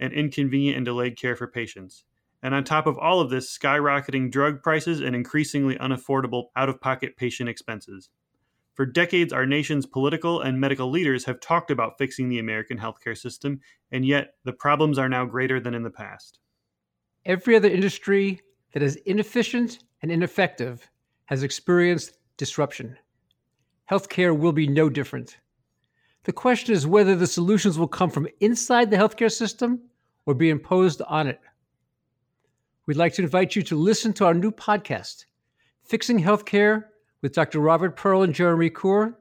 and inconvenient and delayed care for patients. And on top of all of this, skyrocketing drug prices and increasingly unaffordable out of pocket patient expenses. For decades, our nation's political and medical leaders have talked about fixing the American healthcare system, and yet the problems are now greater than in the past. Every other industry that is inefficient and ineffective has experienced disruption. Healthcare will be no different. The question is whether the solutions will come from inside the healthcare system or be imposed on it. We'd like to invite you to listen to our new podcast, Fixing Healthcare with Dr. Robert Pearl and Jeremy Corr.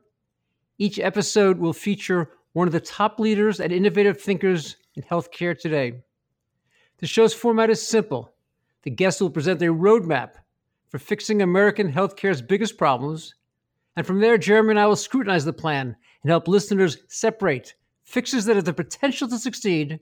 Each episode will feature one of the top leaders and innovative thinkers in healthcare today. The show's format is simple. The guests will present a roadmap for fixing American healthcare's biggest problems. And from there, Jeremy and I will scrutinize the plan and help listeners separate fixes that have the potential to succeed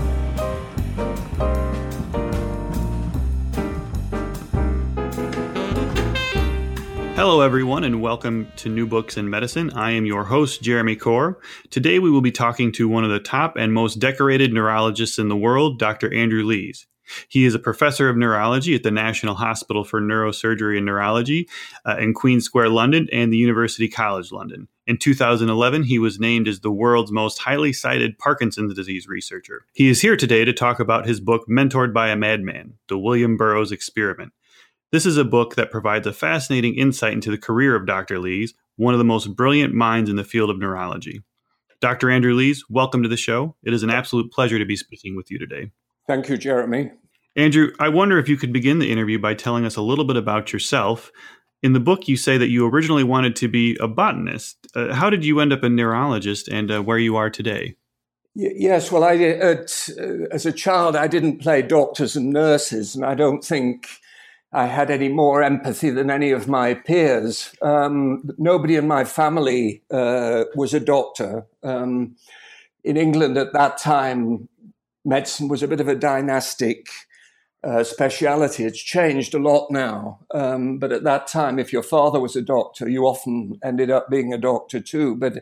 Hello, everyone, and welcome to New Books in Medicine. I am your host, Jeremy Corr. Today, we will be talking to one of the top and most decorated neurologists in the world, Dr. Andrew Lees. He is a professor of neurology at the National Hospital for Neurosurgery and Neurology uh, in Queen Square, London, and the University College London. In 2011, he was named as the world's most highly cited Parkinson's disease researcher. He is here today to talk about his book, Mentored by a Madman The William Burroughs Experiment. This is a book that provides a fascinating insight into the career of Dr. Lees, one of the most brilliant minds in the field of neurology. Dr. Andrew Lees, welcome to the show. It is an absolute pleasure to be speaking with you today. Thank you, Jeremy. Andrew, I wonder if you could begin the interview by telling us a little bit about yourself. In the book, you say that you originally wanted to be a botanist. Uh, how did you end up a neurologist and uh, where you are today? Y- yes, well, I, at, uh, as a child, I didn't play doctors and nurses, and I don't think I had any more empathy than any of my peers. Um, nobody in my family uh, was a doctor. Um, in England at that time, medicine was a bit of a dynastic uh, speciality. It's changed a lot now. Um, but at that time, if your father was a doctor, you often ended up being a doctor too. But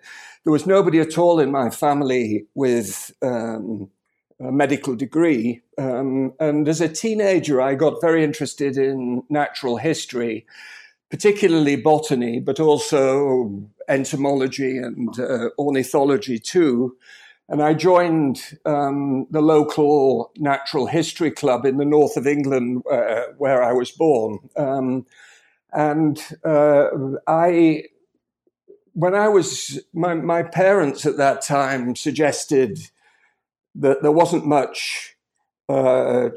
there was nobody at all in my family with um, a medical degree. Um, and as a teenager, I got very interested in natural history, particularly botany, but also entomology and uh, ornithology too. And I joined um, the local natural history club in the north of England, uh, where I was born. Um, and uh, I, when I was, my, my parents at that time suggested that there wasn't much uh,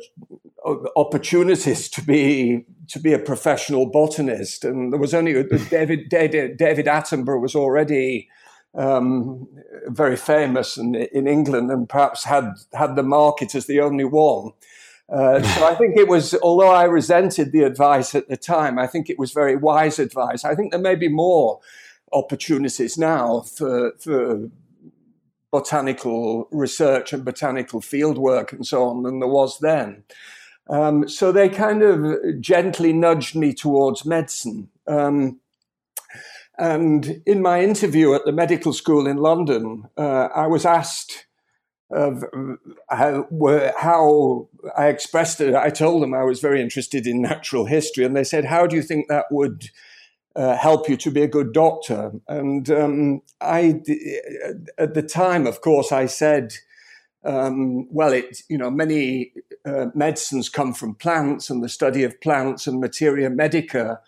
opportunities to be to be a professional botanist, and there was only David David, David Attenborough was already um, very famous in, in England, and perhaps had had the market as the only one. Uh, so I think it was, although I resented the advice at the time, I think it was very wise advice. I think there may be more opportunities now for for botanical research and botanical fieldwork and so on than there was then. Um, so they kind of gently nudged me towards medicine. Um, and in my interview at the medical school in London, uh, I was asked of how, how, I expressed it. I told them I was very interested in natural history, and they said, "How do you think that would uh, help you to be a good doctor?" And um, I, at the time, of course, I said. Um, well, it you know many uh, medicines come from plants, and the study of plants and materia medica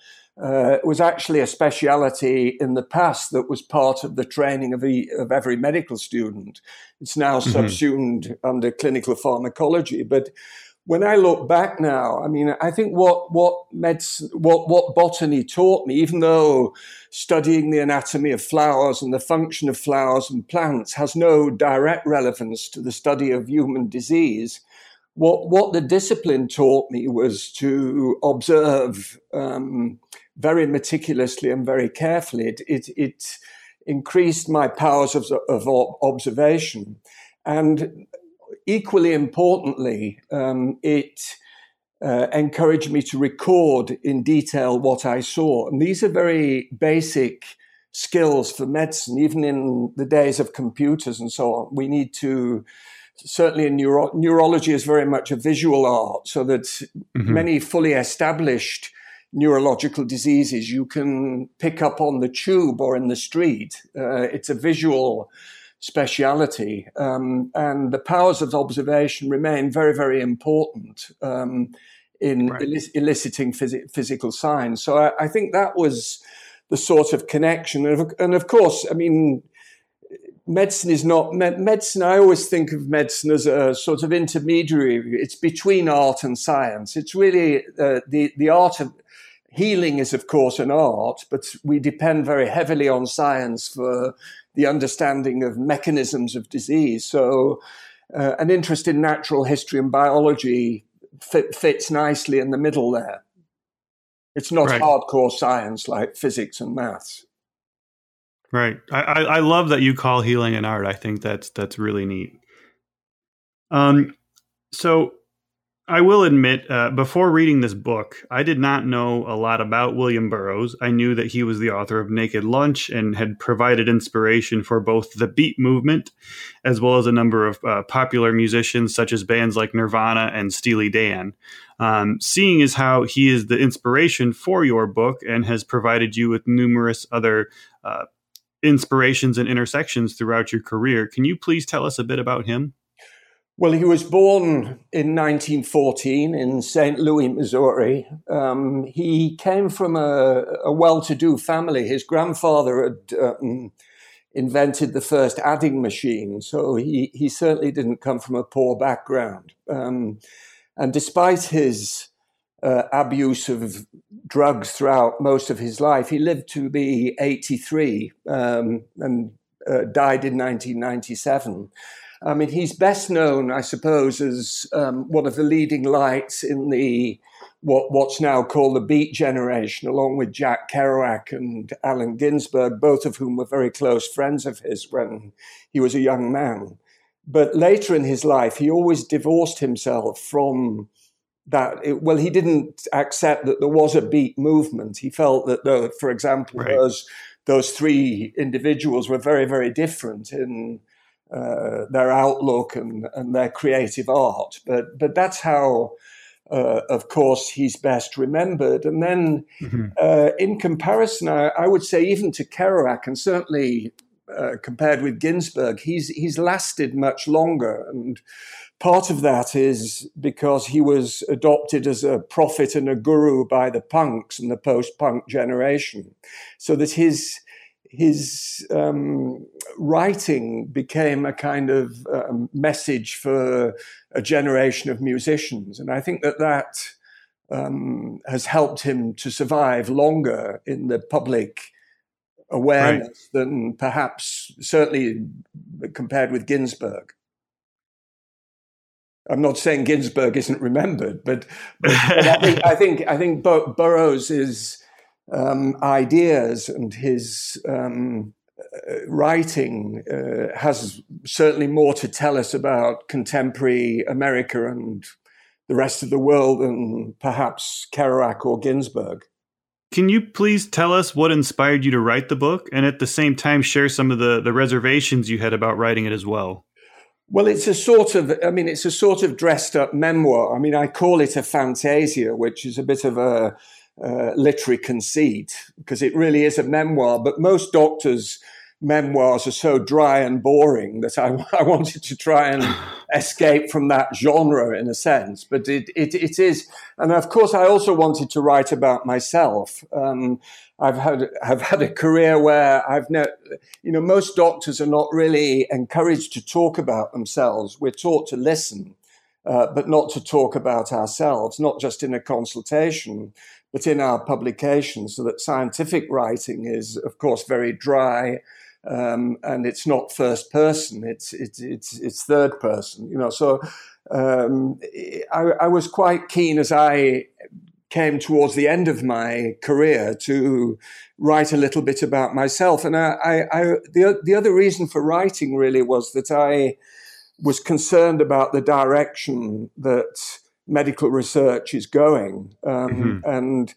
uh, was actually a speciality in the past that was part of the training of, a, of every medical student. It's now mm-hmm. subsumed under clinical pharmacology. But when I look back now, I mean, I think what what medicine, what what botany taught me, even though studying the anatomy of flowers and the function of flowers and plants has no direct relevance to the study of human disease, what what the discipline taught me was to observe um, very meticulously and very carefully. It, it, it increased my powers of, of observation. And equally importantly, um, it uh, encouraged me to record in detail what I saw. And these are very basic skills for medicine, even in the days of computers and so on. We need to certainly in neuro- neurology is very much a visual art, so that mm-hmm. many fully established neurological diseases you can pick up on the tube or in the street. Uh, it's a visual speciality, um, and the powers of observation remain very, very important um, in right. elic- eliciting phys- physical signs. So I, I, think that was the sort of connection, and of, and of course, I mean. Medicine is not medicine. I always think of medicine as a sort of intermediary. It's between art and science. It's really uh, the the art of healing is, of course, an art, but we depend very heavily on science for the understanding of mechanisms of disease. So, uh, an interest in natural history and biology fit, fits nicely in the middle there. It's not right. hardcore science like physics and maths. Right. I, I love that you call healing an art. I think that's that's really neat. Um, so I will admit, uh, before reading this book, I did not know a lot about William Burroughs. I knew that he was the author of Naked Lunch and had provided inspiration for both the beat movement as well as a number of uh, popular musicians, such as bands like Nirvana and Steely Dan. Um, seeing as how he is the inspiration for your book and has provided you with numerous other uh, inspirations and intersections throughout your career, can you please tell us a bit about him? Well, he was born in 1914 in St. Louis, Missouri. Um, he came from a, a well to do family. His grandfather had um, invented the first adding machine, so he, he certainly didn't come from a poor background. Um, and despite his uh, abuse of drugs throughout most of his life, he lived to be 83 um, and uh, died in 1997. I mean, he's best known, I suppose, as um, one of the leading lights in the what, what's now called the Beat generation, along with Jack Kerouac and Allen Ginsberg, both of whom were very close friends of his when he was a young man. But later in his life, he always divorced himself from that. It, well, he didn't accept that there was a beat movement. He felt that, though, for example, right. those those three individuals were very, very different in uh, their outlook and, and their creative art. But but that's how, uh, of course, he's best remembered. And then, mm-hmm. uh, in comparison, I, I, would say even to Kerouac, and certainly uh, compared with Ginsberg, he's he's lasted much longer. And part of that is because he was adopted as a prophet and a guru by the punks and the post-punk generation, so that his his um, writing became a kind of um, message for a generation of musicians. And I think that that um, has helped him to survive longer in the public awareness right. than perhaps, certainly compared with Ginsberg. I'm not saying Ginsberg isn't remembered, but, but, I, think, I think I think Burroughs is um, ideas and his um, uh, writing uh, has certainly more to tell us about contemporary America and the rest of the world than perhaps Kerouac or Ginsberg. Can you please tell us what inspired you to write the book and at the same time share some of the, the reservations you had about writing it as well? Well, it's a sort of, I mean, it's a sort of dressed up memoir. I mean, I call it a fantasia, which is a bit of a uh, literary conceit because it really is a memoir. But most doctors' memoirs are so dry and boring that I, I wanted to try and escape from that genre in a sense. But it, it, it is, and of course, I also wanted to write about myself. Um, I've had have had a career where I've no, you know, most doctors are not really encouraged to talk about themselves. We're taught to listen, uh, but not to talk about ourselves, not just in a consultation, but in our publications. So that scientific writing is, of course, very dry. Um, and it's not first person; it's it's it's it's third person. You know, so um, I, I was quite keen as I came towards the end of my career to write a little bit about myself. And I, I, I, the, the other reason for writing really was that I was concerned about the direction that medical research is going um, mm-hmm. and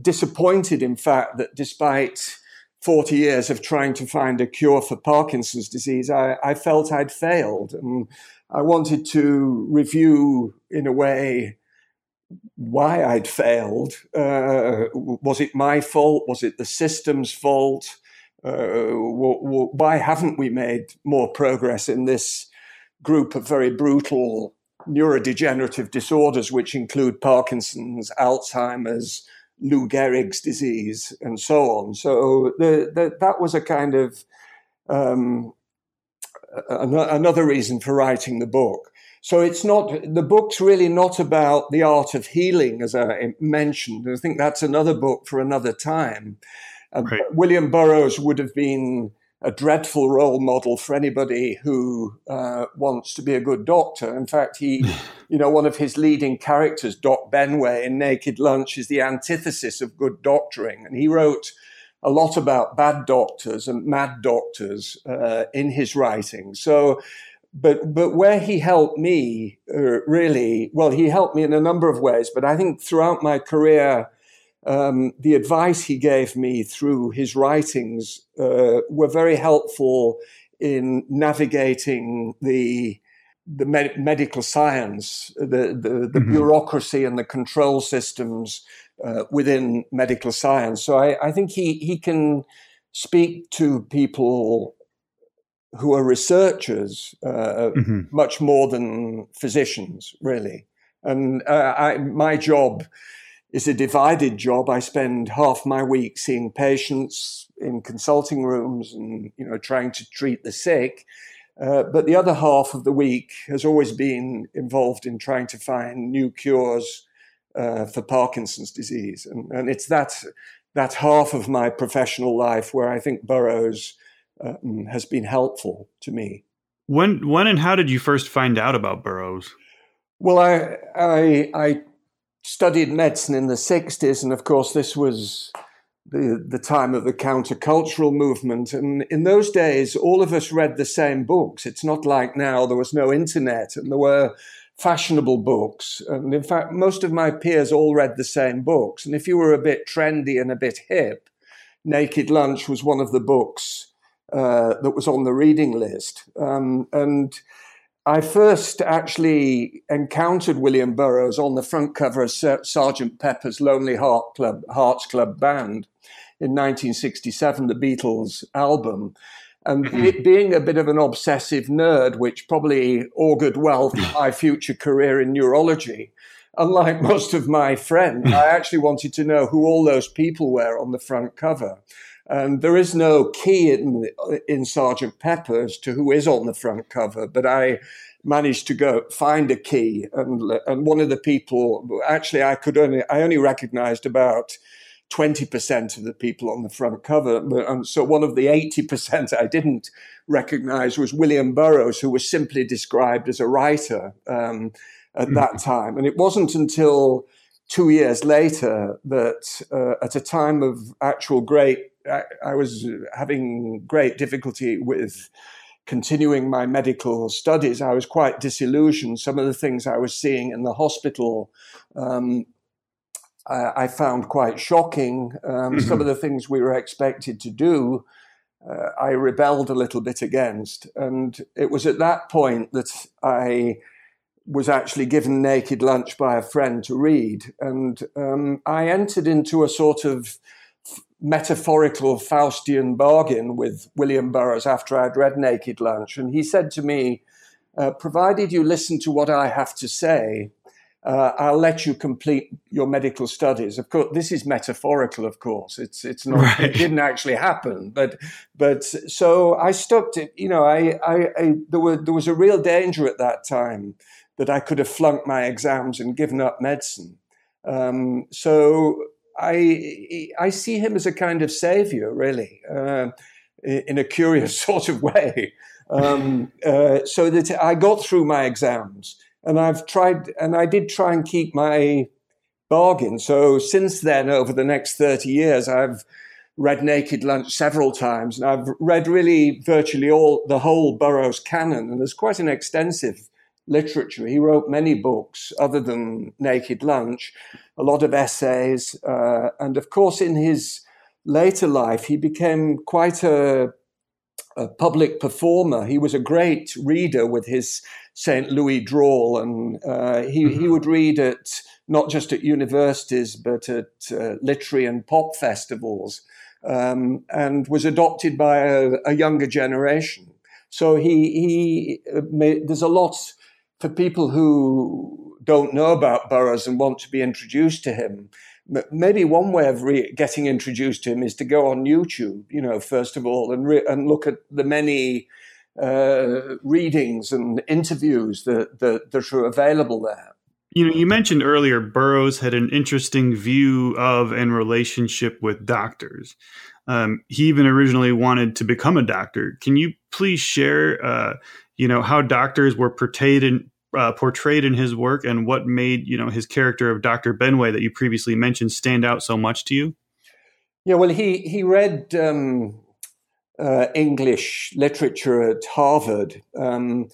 disappointed, in fact, that despite 40 years of trying to find a cure for Parkinson's disease, I, I felt I'd failed. And I wanted to review, in a way, why I'd failed. Uh, was it my fault? Was it the system's fault? Uh, why haven't we made more progress in this group of very brutal neurodegenerative disorders, which include Parkinson's, Alzheimer's, Lou Gehrig's disease, and so on? So the, the, that was a kind of um, another reason for writing the book. So it's not, the book's really not about the art of healing, as I mentioned. I think that's another book for another time. Uh, right. William Burroughs would have been a dreadful role model for anybody who uh, wants to be a good doctor. In fact, he, you know, one of his leading characters, Doc Benway in Naked Lunch, is the antithesis of good doctoring. And he wrote a lot about bad doctors and mad doctors uh, in his writing. So but but where he helped me uh, really well he helped me in a number of ways but i think throughout my career um, the advice he gave me through his writings uh, were very helpful in navigating the the med- medical science, the the, the mm-hmm. bureaucracy and the control systems uh, within medical science. So I, I think he he can speak to people who are researchers uh, mm-hmm. much more than physicians, really. And uh, I, my job is a divided job. I spend half my week seeing patients in consulting rooms and you know trying to treat the sick. Uh, but the other half of the week has always been involved in trying to find new cures uh, for Parkinson's disease, and, and it's that that half of my professional life where I think Burroughs um, has been helpful to me. When, when, and how did you first find out about Burroughs? Well, I, I, I studied medicine in the '60s, and of course, this was the, the time of the countercultural movement. And in those days, all of us read the same books. It's not like now, there was no internet and there were fashionable books. And in fact, most of my peers all read the same books. And if you were a bit trendy and a bit hip, Naked Lunch was one of the books uh, that was on the reading list. Um, and I first actually encountered William Burroughs on the front cover of Sergeant Pepper's Lonely Heart Club, Hearts Club Band in 1967, the Beatles album. And mm-hmm. being a bit of an obsessive nerd, which probably augured well for my future career in neurology, unlike most of my friends, I actually wanted to know who all those people were on the front cover. And there is no key in, in Sergeant Pepper's to who is on the front cover, but I managed to go find a key. And, and one of the people, actually, I could only, I only recognized about 20% of the people on the front cover. And so one of the 80% I didn't recognize was William Burroughs, who was simply described as a writer um, at mm-hmm. that time. And it wasn't until two years later that, uh, at a time of actual great I, I was having great difficulty with continuing my medical studies. I was quite disillusioned. Some of the things I was seeing in the hospital um, I, I found quite shocking. Um, mm-hmm. Some of the things we were expected to do, uh, I rebelled a little bit against. And it was at that point that I was actually given Naked Lunch by a friend to read. And um, I entered into a sort of metaphorical Faustian bargain with William Burroughs after I'd read Naked Lunch. And he said to me, uh, provided you listen to what I have to say, uh, I'll let you complete your medical studies. Of course, this is metaphorical. Of course, it's it's not. Right. It didn't actually happen, but but so I stuck to. You know, I, I, I there were there was a real danger at that time that I could have flunked my exams and given up medicine. Um, so I I see him as a kind of savior, really, uh, in a curious sort of way. Um, uh, so that I got through my exams and I've tried, and I did try and keep my bargain. So since then, over the next 30 years, I've read Naked Lunch several times, and I've read really virtually all the whole Burroughs canon, and there's quite an extensive literature. He wrote many books other than Naked Lunch, a lot of essays, uh, and of course, in his later life, he became quite a, a public performer. He was a great reader with his St. Louis drawl, and uh, he mm-hmm. he would read at not just at universities but at uh, literary and pop festivals, um, and was adopted by a, a, younger generation. So he he uh, made, there's a lot for people who don't know about Burroughs and want to be introduced to him. Maybe one way of re- getting introduced to him is to go on YouTube, you know, first of all, and re- and look at the many uh, readings and interviews that, that, that are available there. You know, you mentioned earlier Burroughs had an interesting view of and relationship with doctors. Um, he even originally wanted to become a doctor. Can you please share, uh, you know, how doctors were portrayed in uh, portrayed in his work and what made you know his character of Doctor Benway that you previously mentioned stand out so much to you? Yeah, well, he he read um, uh, English literature at Harvard. Um,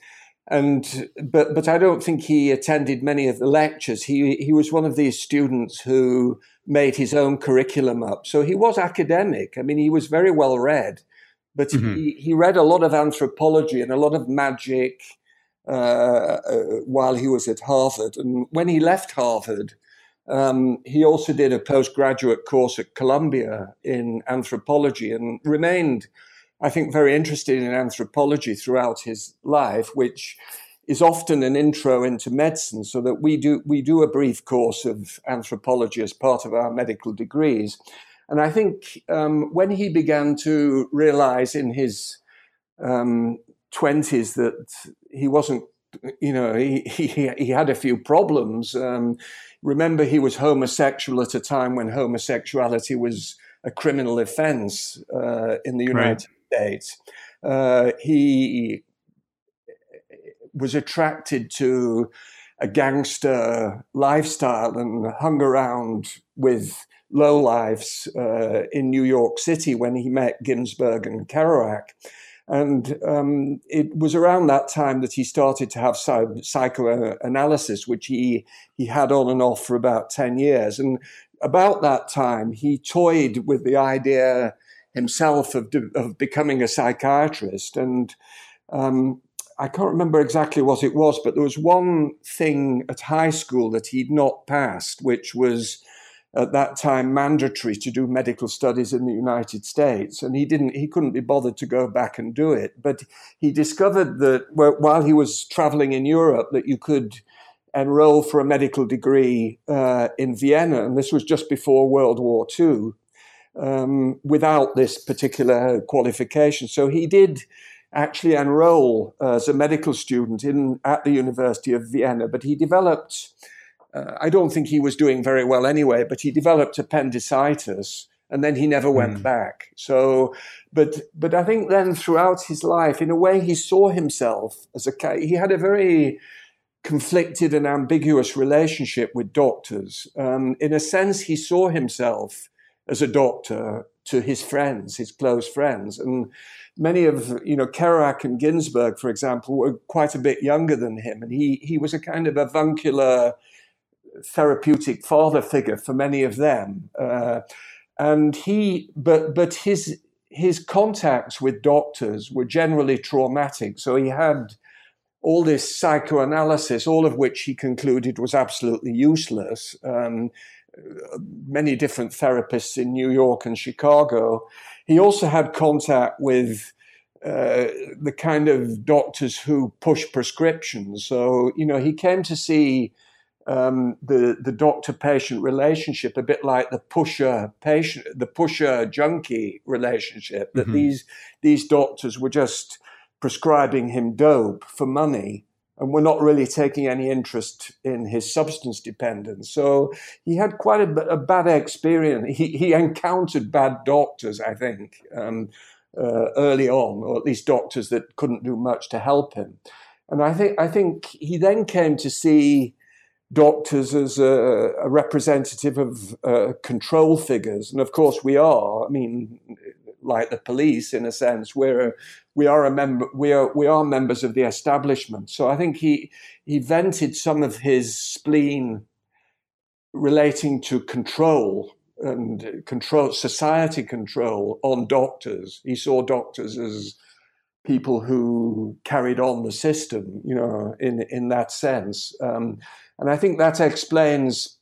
and but but I don't think he attended many of the lectures. He he was one of these students who made his own curriculum up. So he was academic. I mean, he was very well read, but mm-hmm. he he read a lot of anthropology and a lot of magic while he was at Harvard. And when he left Harvard, um, he also did a postgraduate course at Columbia in anthropology and remained I think, very interested in anthropology throughout his life, which is often an intro into medicine, so that we do we do a brief course of anthropology as part of our medical degrees. And I think um, when he began to realize in his um, 20s that he wasn't, you know, he, he, he had a few problems. Um, remember, he was homosexual at a time when homosexuality was a criminal offense uh, in the United right. States. Uh, he was attracted to a gangster lifestyle and hung around with lowlifes uh, in New York City when he met Ginsberg and Kerouac. And um, it was around that time that he started to have psychoanalysis, which he, he had on and off for about 10 years. And about that time, he toyed with the idea himself of, of becoming a psychiatrist. And um, I can't remember exactly what it was, but there was one thing at high school that he'd not passed, which was at that time mandatory to do medical studies in the United States. And he didn't, he couldn't be bothered to go back and do it. But he discovered that while he was traveling in Europe, that you could enroll for a medical degree uh, in Vienna. And this was just before World War II um, without this particular qualification. So he did actually enroll as a medical student in at the University of Vienna, but he developed. Uh, I don't think he was doing very well anyway, but he developed appendicitis, and then he never went mm. back. So, but but I think then throughout his life, in a way, he saw himself as a he had a very conflicted and ambiguous relationship with doctors. Um, in a sense, he saw himself as a doctor to his friends, his close friends. And many of, you know, Kerouac and Ginsberg, for example, were quite a bit younger than him. And he, he was a kind of avuncular therapeutic father figure for many of them. Uh, and he, but but his his contacts with doctors were generally traumatic. So he had all this psychoanalysis, all of which he concluded was absolutely useless. Um, many different therapists in New York and Chicago. He also had contact with uh, the kind of doctors who push prescriptions. So, you know, he came to see um, the the doctor patient relationship a bit like the pusher patient, the pusher junkie relationship. That mm-hmm. these these doctors were just prescribing him dope for money and were not really taking any interest in his substance dependence. So he had quite a, a bad experience. He, he encountered bad doctors, I think. Um, uh, early on, or at least doctors that couldn't do much to help him. And I think I think he then came to see doctors as a, a representative of uh, control figures, and of course we are. I mean, like the police in a sense, we're we are a member we are we are members of the establishment. So I think he he vented some of his spleen relating to control and control society control on doctors. He saw doctors as people who carried on the system, you know, in in that sense. Um, and I think that explains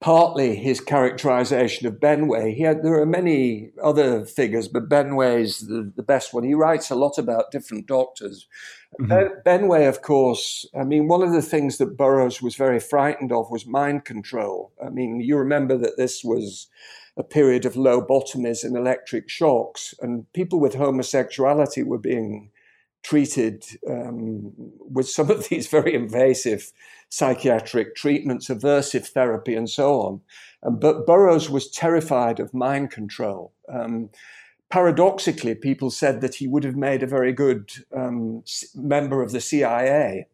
partly his characterization of Benway. He had, there are many other figures, but Benway's the, the best one. He writes a lot about different doctors. Mm-hmm. Ben, Benway, of course, I mean, one of the things that Burroughs was very frightened of was mind control. I mean, you remember that this was a period of lobotomies and electric shocks, and people with homosexuality were being treated um, with some of these very invasive psychiatric treatments, aversive therapy, and so on. Um, but Burroughs was terrified of mind control. Um, paradoxically, people said that he would have made a very good um, member of the CIA.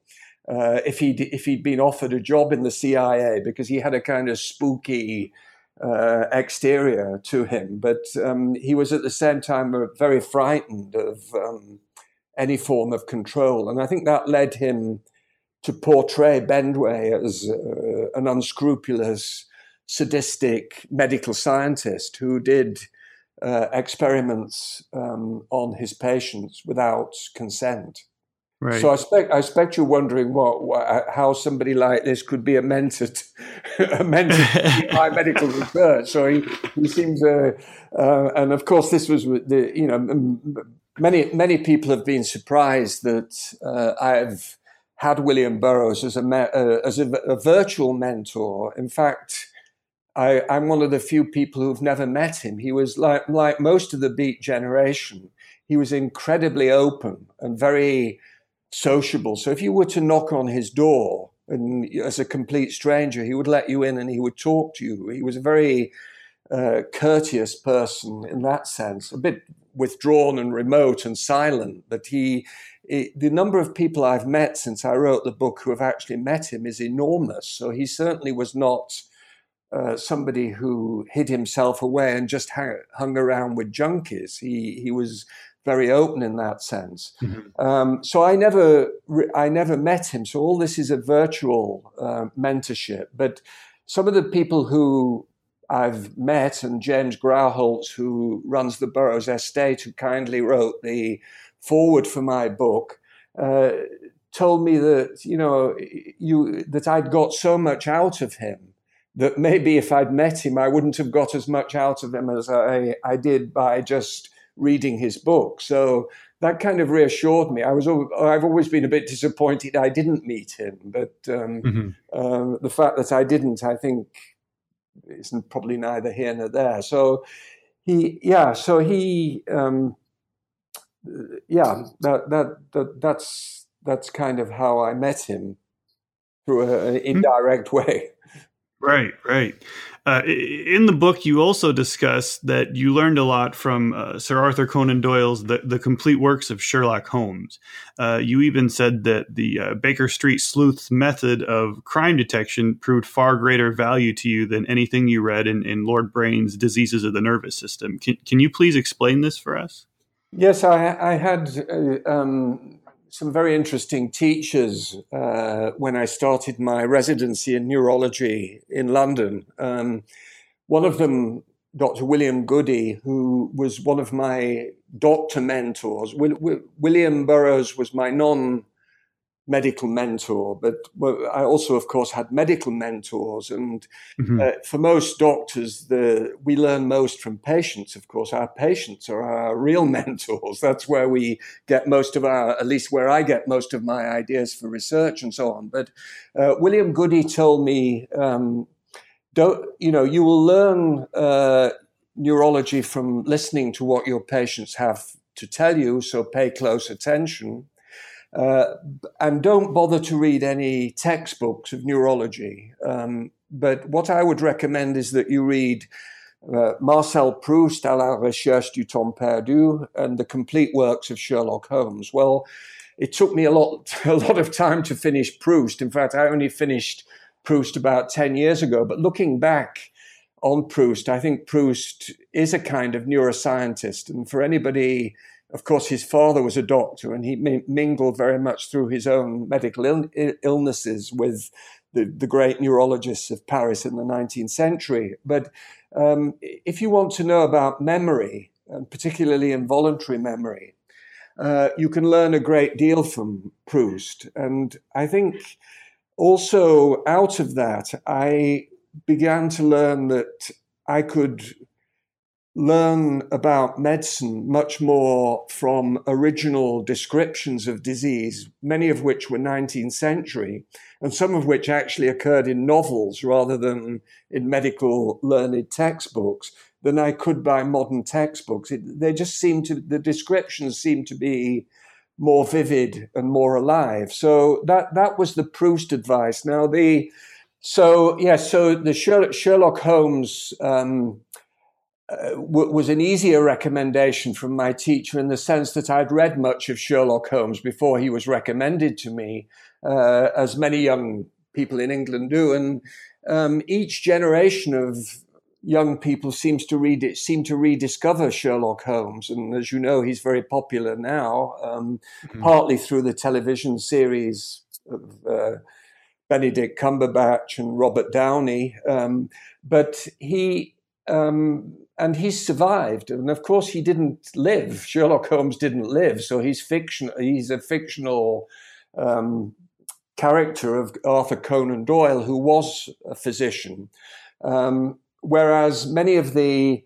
Uh, if he'd if he'd been offered a job in the CIA because he had a kind of spooky uh, exterior to him, but um, he was at the same time very frightened of um, any form of control, and I think that led him to portray Benway as uh, an unscrupulous, sadistic medical scientist who did uh, experiments um, on his patients without consent. Right. So I expect I expect you're wondering what, what, how somebody like this could be a mentor, to, a mentor by medical research. So he, he seems, uh, uh, and of course this was the you know many many people have been surprised that uh, I've had William Burroughs as a uh, as a, a, virtual mentor. In fact, I, am one of the few people who've never met him. He was like like most of the Beat generation. He was incredibly open and very sociable. So if you were to knock on his door and as a complete stranger, he would let you in and he would talk to you. He was a very uh, courteous person in that sense, a bit withdrawn and remote and silent, but he the number of people I've met since I wrote the book who have actually met him is enormous. So he certainly was not uh, somebody who hid himself away and just hang, hung around with junkies. He he was very open in that sense. Mm-hmm. Um, so I never I never met him. So all this is a virtual uh, mentorship. But some of the people who I've met, and James Grauerholz, who runs the Burroughs Estate, who kindly wrote the forward for my book, uh, told me that you know you that I'd got so much out of him that maybe if I'd met him, I wouldn't have got as much out of him as I, I did by just reading his book. So that kind of reassured me. I was I've always been a bit disappointed I didn't meet him, but um, mm-hmm. uh, the fact that I didn't, I think, isn't probably neither here nor there. So he, yeah, so he. Um, yeah, that, that that that's that's kind of how I met him through an hmm. indirect mm-hmm. way. Right, right. Uh, in the book, you also discuss that you learned a lot from uh, Sir Arthur Conan Doyle's the, the Complete Works of Sherlock Holmes. Uh, you even said that the uh, Baker Street Sleuth's method of crime detection proved far greater value to you than anything you read in, in Lord Brain's Diseases of the Nervous System. Can, can you please explain this for us? Yes, I, I had uh, um, some very interesting teachers uh, when I started my residency in neurology in London. Um, one of them, Dr. William Goody, who was one of my doctor mentors. William Burroughs was my non medical mentor, but I also, of course, had medical mentors. And mm-hmm. uh, for most doctors, the we learn most from patients. Of course, our patients are our real mentors. That's where we get most of our, at least where I get most of my ideas for research and so on. But uh, William Goody told me, um, don't you know, you will learn uh, neurology from listening to what your patients have to tell you. So pay close attention. Uh, and don't bother to read any textbooks of neurology. Um, but what I would recommend is that you read uh, Marcel Proust à la recherche du temps perdu and the complete works of Sherlock Holmes. Well, it took me a lot, a lot of time to finish Proust. In fact, I only finished Proust about 10 years ago. But looking back on Proust, I think Proust is a kind of neuroscientist. And for anybody of course, his father was a doctor, and he mingled very much through his own medical Ill- illnesses with the, the, great neurologists of Paris in the 19th century. But um, if you want to know about memory, and particularly involuntary memory, uh, you can learn a great deal from Proust. And I think also out of that, I began to learn that I could learn about medicine much more from original descriptions of disease, many of which were 19th century, and some of which actually occurred in novels rather than in medical learned textbooks, than I could by modern textbooks. It, they just seem to, the descriptions seem to be more vivid and more alive. So that, that was the Proust advice. Now, the, so, yeah, so the Sherlock, Sherlock Holmes, um, uh, was an easier recommendation from my teacher in the sense that I'd read much of Sherlock Holmes before he was recommended to me, uh, as many young people in England do. And um, each generation of young people seems to read it, seem to rediscover Sherlock Holmes. And as you know, he's very popular now, um, mm-hmm. partly through the television series of uh, Benedict Cumberbatch and Robert Downey. Um, but he um, and he survived. And of course, he didn't live. Sherlock Holmes didn't live, so he's fiction. He's a fictional um, character of Arthur Conan Doyle, who was a physician. Um, whereas many of the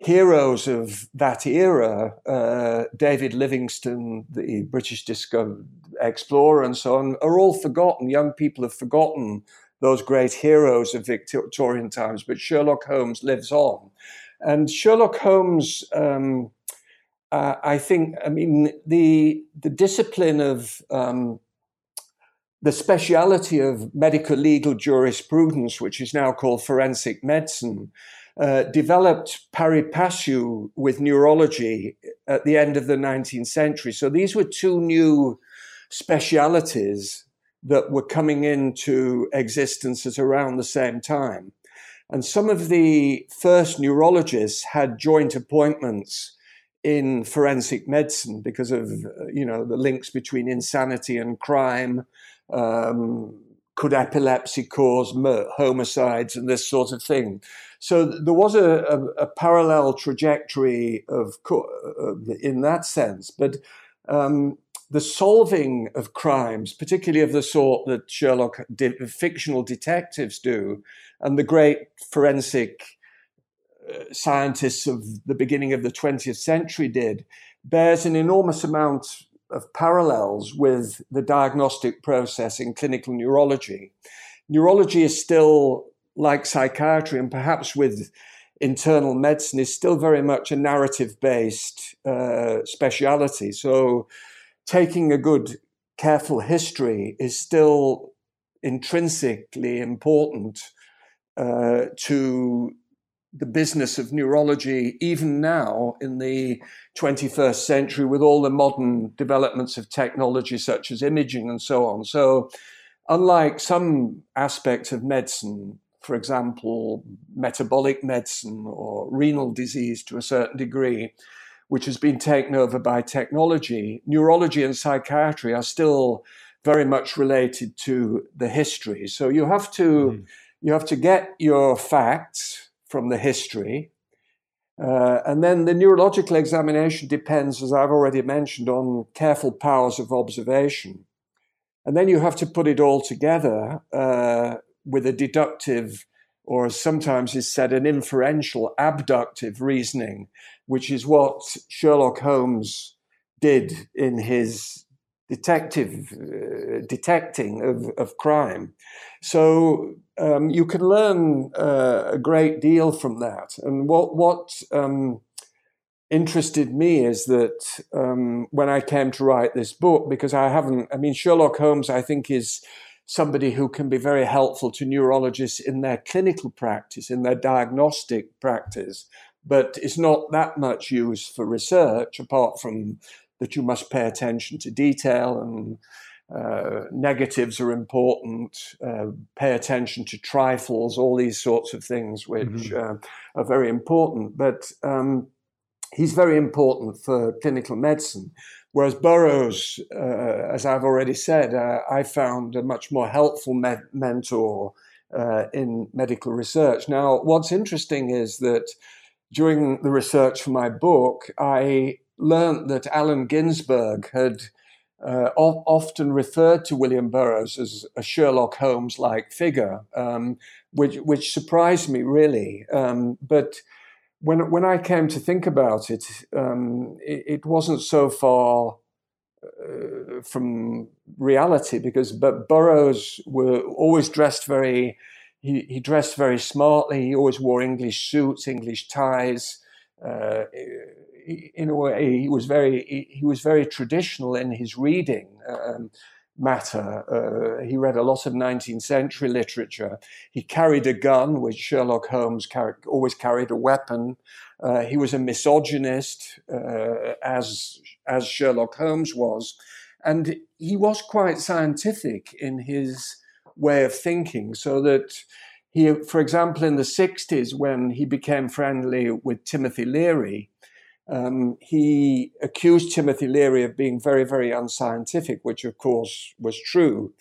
heroes of that era, uh, David Livingstone, the British discover- explorer, and so on, are all forgotten. Young people have forgotten those great heroes of Victorian times, but Sherlock Holmes lives on. And Sherlock Holmes, um, uh, I think, I mean, the the discipline of um, the speciality of medical legal jurisprudence, which is now called forensic medicine, uh, developed pari passu with neurology at the end of the 19th century. So these were two new specialities that were coming into existence at around the same time. And some of the first neurologists had joint appointments in forensic medicine because of you know the links between insanity and crime. Um, could epilepsy cause homicides and this sort of thing? So there was a, a, a parallel trajectory of uh, in that sense, but um, the solving of crimes, particularly of the sort that Sherlock de- fictional detectives do, and the great forensic uh, scientists of the beginning of the 20th century did, bears an enormous amount of parallels with the diagnostic process in clinical neurology. Neurology is still like psychiatry, and perhaps with internal medicine, is still very much a narrative based uh, speciality. So taking a good, careful history is still intrinsically important uh, to the business of neurology, even now in the 21st century, with all the modern developments of technology such as imaging and so on. So, unlike some aspects of medicine, for example, metabolic medicine or renal disease to a certain degree, which has been taken over by technology, neurology and psychiatry are still very much related to the history. So you have to mm. You have to get your facts from the history, uh, and then the neurological examination depends, as I've already mentioned, on careful powers of observation, and then you have to put it all together uh, with a deductive, or as sometimes is said, an inferential, abductive reasoning, which is what Sherlock Holmes did in his detective uh, detecting of, of crime. So um, you can learn uh, a great deal from that. And what what um, interested me is that um, when I came to write this book, because I haven't, I mean, Sherlock Holmes, I think is somebody who can be very helpful to neurologists in their clinical practice, in their diagnostic practice, but it's not that much used for research apart from that you must pay attention to detail and uh, negatives are important. Uh, pay attention to trifles, all these sorts of things, which mm-hmm. uh, are very important. But um, he's very important for clinical medicine. Whereas Burroughs, uh, as I've already said, uh, I found a much more helpful me- mentor uh, in medical research. Now, what's interesting is that during the research for my book, I learned that Allen Ginsberg had uh, often referred to William Burroughs as a Sherlock Holmes like figure, um, which, which surprised me really. Um, but when, when I came to think about it, um, it, it, wasn't so far uh, from reality because but Burroughs were always dressed very, he, he dressed very smartly. He always wore English suits, English ties. Uh, in a way, he was very he was very traditional in his reading um, matter. Uh, he read a lot of 19th century literature. He carried a gun, which Sherlock Holmes car- always carried a weapon. Uh, he was a misogynist, uh, as as Sherlock Holmes was, and he was quite scientific in his way of thinking. So that he, for example, in the 60s, when he became friendly with Timothy Leary, um, he accused Timothy Leary of being very, very unscientific, which of course was true.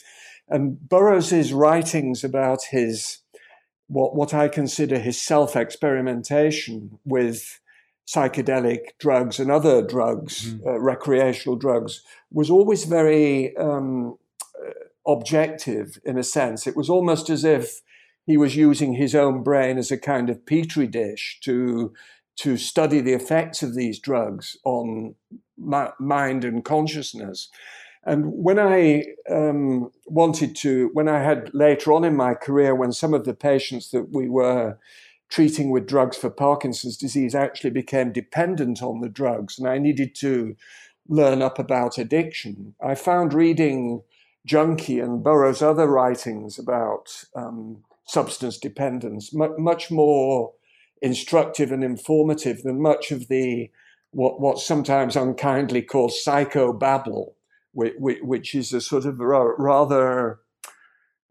And Burroughs's writings about his what what I consider his self experimentation with psychedelic drugs and other drugs, mm-hmm. uh, recreational drugs, was always very um, uh, objective in a sense. It was almost as if he was using his own brain as a kind of petri dish to to study the effects of these drugs on mind and consciousness. And when I um, wanted to, when I had later on in my career, when some of the patients that we were treating with drugs for Parkinson's disease actually became dependent on the drugs, and I needed to learn up about addiction, I found reading Junkie and Burroughs' other writings about um, substance dependence much more instructive and informative than much of the what what's sometimes unkindly called psychobabble, which, which is a sort of rather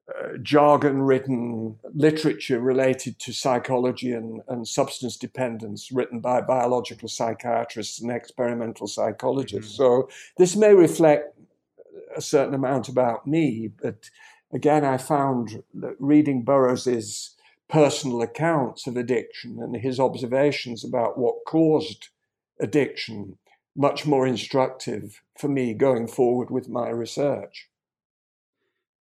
uh, jargon-ridden literature related to psychology and, and substance dependence, written by biological psychiatrists and experimental psychologists. Mm-hmm. So this may reflect a certain amount about me, but again, I found that reading Burroughs is personal accounts of addiction and his observations about what caused addiction much more instructive for me going forward with my research.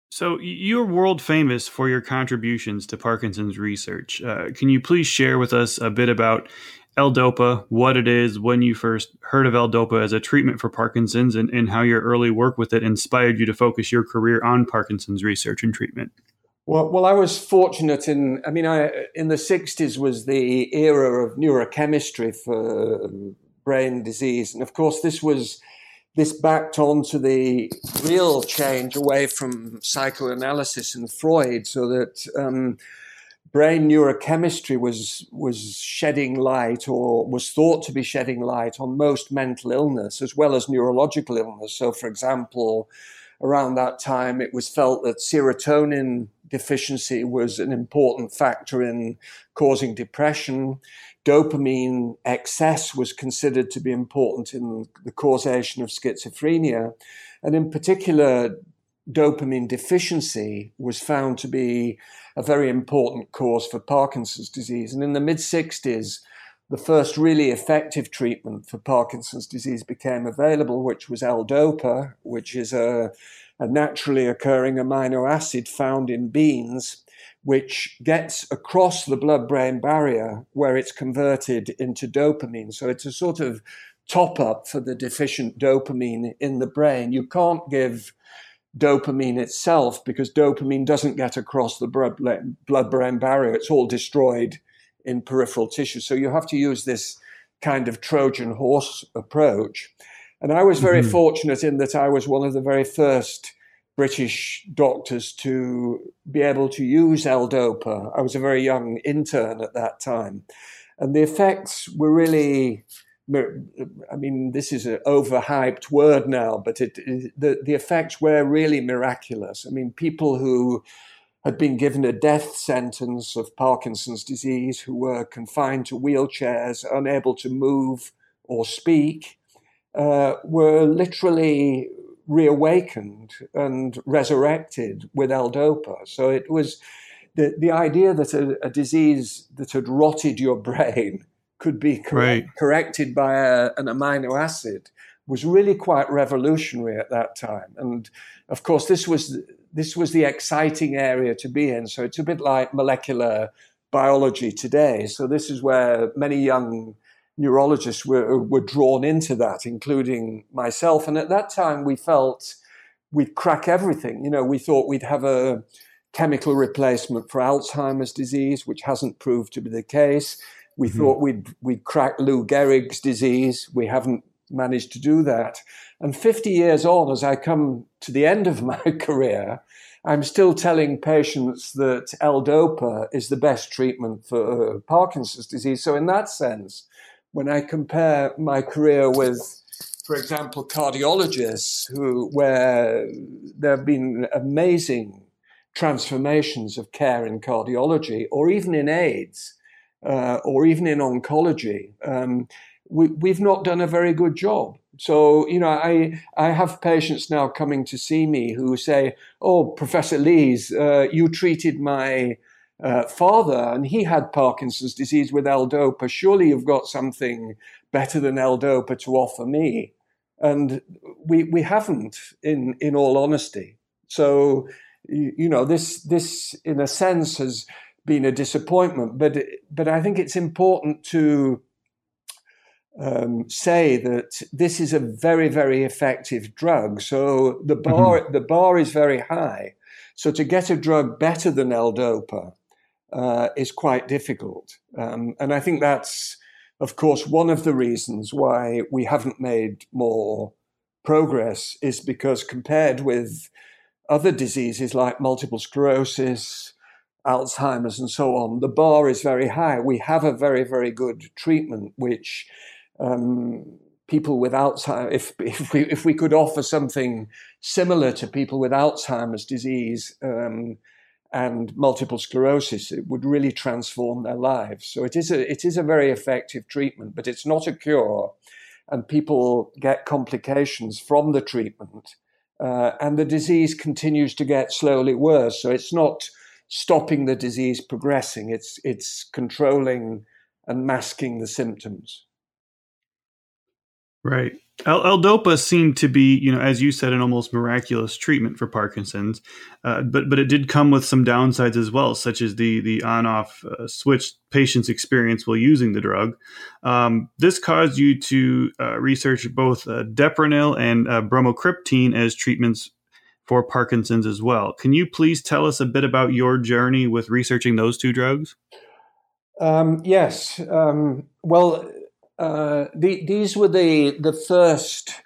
So, you're world famous for your contributions to Parkinson's research. Uh, can you please share with us a bit about L-DOPA, what it is, when you first heard of L-DOPA as a treatment for Parkinson's, and, and how your early work with it inspired you to focus your career on Parkinson's research and treatment? Well, well, I was fortunate in. I mean, I in the '60s was the era of neurochemistry for brain disease, and of course, this was this backed on to the real change away from psychoanalysis and Freud, so that um, brain neurochemistry was was shedding light, or was thought to be shedding light on most mental illness as well as neurological illness. So, for example, around that time, it was felt that serotonin deficiency was an important factor in causing depression. dopamine excess was considered to be important in the causation of schizophrenia. And in particular, dopamine deficiency was found to be a very important cause for Parkinson's disease. And in the mid 60s, the first really effective treatment for Parkinson's disease became available, which was L-DOPA, which is a, a naturally occurring amino acid found in beans, which gets across the blood-brain barrier where it's converted into dopamine. So it's a sort of top up for the deficient dopamine in the brain. You can't give dopamine itself because dopamine doesn't get across the blood brain barrier. It's all destroyed in peripheral tissue. So you have to use this kind of Trojan horse approach. And I was very mm-hmm. fortunate in that I was one of the very first British doctors to be able to use L-DOPA. I was a very young intern at that time. And the effects were really I mean, this is an overhyped word now, but it, it, the, the effects were really miraculous. I mean, people who had been given a death sentence of Parkinson's disease, who were confined to wheelchairs, unable to move or speak, uh, were literally reawakened and resurrected with L-DOPA. So it was the, the idea that a, a disease that had rotted your brain could be cor- right. corrected by a, an amino acid was really quite revolutionary at that time. And of course, this was this was the exciting area to be in. So it's a bit like molecular biology today. So this is where many young neurologists were, were drawn into that, including myself. And at that time, we felt we'd crack everything. You know, we thought we'd have a chemical replacement for Alzheimer's disease, which hasn't proved to be the case. We mm-hmm. thought we'd we'd crack Lou Gehrig's disease. We haven't managed to do that. And 50 years on, as I come to the end of my career, I'm still telling patients that L-DOPA is the best treatment for uh, Parkinson's disease. So in that sense, when I compare my career with, for example, cardiologists who where there have been amazing transformations of care in cardiology or even in AIDS, uh, or even in oncology, um, we, have not done a very good job. So, you know, I, I have patients now coming to see me who say, Oh, Professor Lees, uh, you treated my uh, father and he had Parkinson's disease with L-DOPA. Surely you've got something better than L-DOPA to offer me. And we, we haven't, in, in all honesty. So, you, you know, this, this, in a sense, has been a disappointment. But but I think it's important to um, say that this is a very very effective drug. So the bar mm-hmm. the bar is very high. So to get a drug better than L-DOPA uh, is quite difficult, um, and I think that's of course one of the reasons why we haven't made more progress is because compared with other diseases like multiple sclerosis, Alzheimer's and so on, the bar is very high. We have a very, very good treatment, which um, people with Alzheimer's, if, if, we, if we could offer something similar to people with Alzheimer's disease um, and multiple sclerosis, it would really transform their lives. So it is, a, it is a very effective treatment, but it's not a cure. And people get complications from the treatment. Uh, and the disease continues to get slowly worse. So it's not stopping the disease progressing. It's it's controlling and masking the symptoms. Right. L-DOPA seemed to be, you know, as you said, an almost miraculous treatment for Parkinson's, uh, but but it did come with some downsides as well, such as the the on-off uh, switch patients experience while using the drug. Um, this caused you to uh, research both uh, Deprenyl and uh, bromocriptine as treatments for Parkinson's as well. Can you please tell us a bit about your journey with researching those two drugs? Um, yes. Um, well, uh, the, these were the the first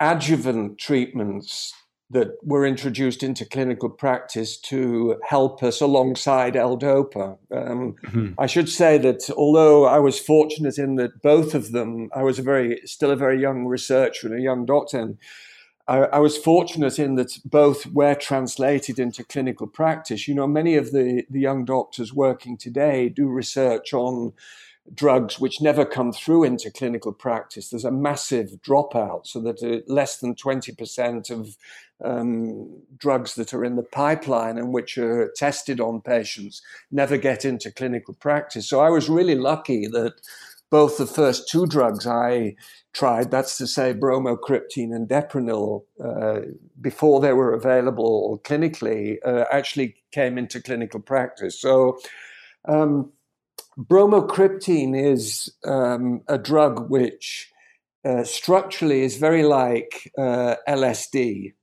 adjuvant treatments that were introduced into clinical practice to help us alongside L-DOPA. Um, mm-hmm. I should say that although I was fortunate in that both of them, I was a very still a very young researcher and a young doctor. And I, I, was fortunate in that both were translated into clinical practice. You know, many of the, the young doctors working today do research on drugs which never come through into clinical practice. There's a massive dropout, so that uh, less than 20% of um, drugs that are in the pipeline and which are tested on patients never get into clinical practice. So I was really lucky that both the first two drugs I tried, that's to say, bromocriptine and deprenyl, uh, before they were available clinically, uh, actually came into clinical practice. So, um, bromocriptine is um, a drug which uh, structurally is very like uh, LSD,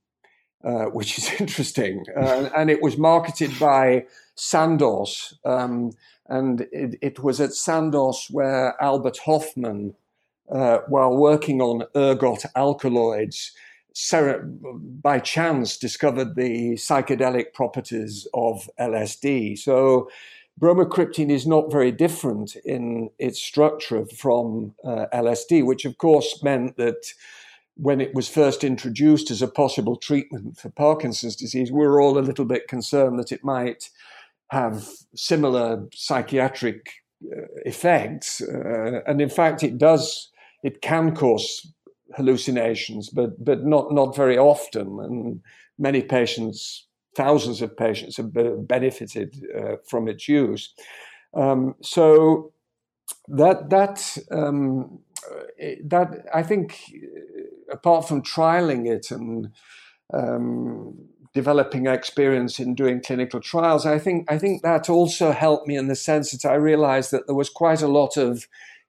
uh, which is interesting. Uh, and it was marketed by Sandoz. Um, and it, it, was at Sandoz where Albert Hofmann, uh, while working on ergot alkaloids, by chance discovered the psychedelic properties of LSD. So bromocriptine is not very different in its structure from uh, LSD, which of course meant that when it was first introduced as a possible treatment for Parkinson's disease, we were all a little bit concerned that it might have similar psychiatric uh, effects. Uh, and in fact, it does, it can cause hallucinations, but, but not, not very often. And many patients, thousands of patients, have benefited uh, from its use. Um, so that, that, um, that, I think, apart from trialing it and um, developing experience in doing clinical trials, I think I think that also helped me in the sense that I realized that there was quite a lot of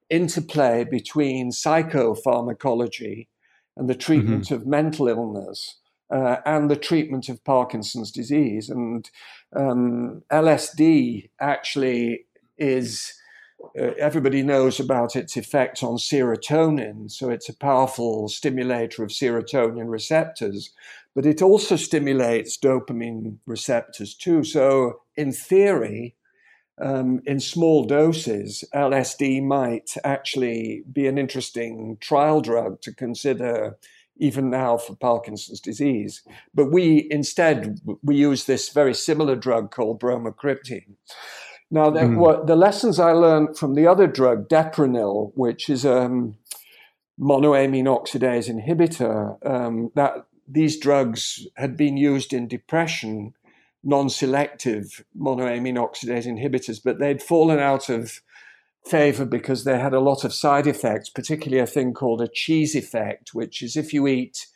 interplay between psychopharmacology and the treatment mm-hmm. of mental illness uh, and the treatment of Parkinson's disease. And um, LSD actually is. Uh, everybody knows about its effect on serotonin, so it's a powerful stimulator of serotonin receptors but it also stimulates dopamine receptors too. So, in theory, um, in small doses, LSD might actually be an interesting trial drug to consider even now for Parkinson's disease. But we instead we use this very similar drug called bromocriptine. Now, the, mm. what, the lessons I learned from the other drug, deprenyl, which is a um, monoamine oxidase inhibitor, um, that these drugs had been used in depression, non selective monoamine oxidase inhibitors, but they'd fallen out of favor because they had a lot of side effects, particularly a thing called a cheese effect, which is if you eat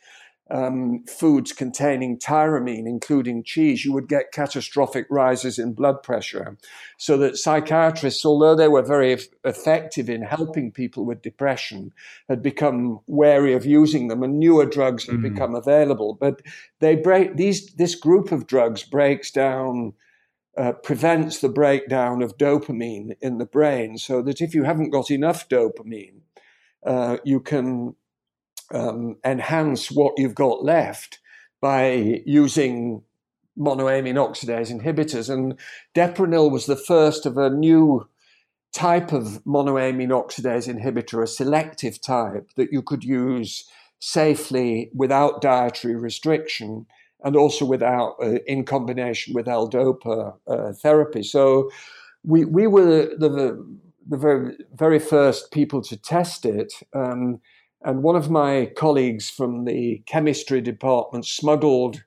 um, foods containing tyramine, including cheese, you would get catastrophic rises in blood pressure. So that psychiatrists, although they were very effective in helping people with depression, had become wary of using them, and newer drugs had mm. become available. But they break these. This group of drugs breaks down. Uh, prevents the breakdown of dopamine in the brain, so that if you haven't got enough dopamine, uh, you can um, enhance what you've got left by using monoamine oxidase inhibitors. And deprenyl was the first of a new type of monoamine oxidase inhibitor, a selective type that you could use safely without dietary restriction and also without uh, in combination with L-DOPA uh, therapy. So we we were the the very very first people to test it. Um, and one of my colleagues from the chemistry department smuggled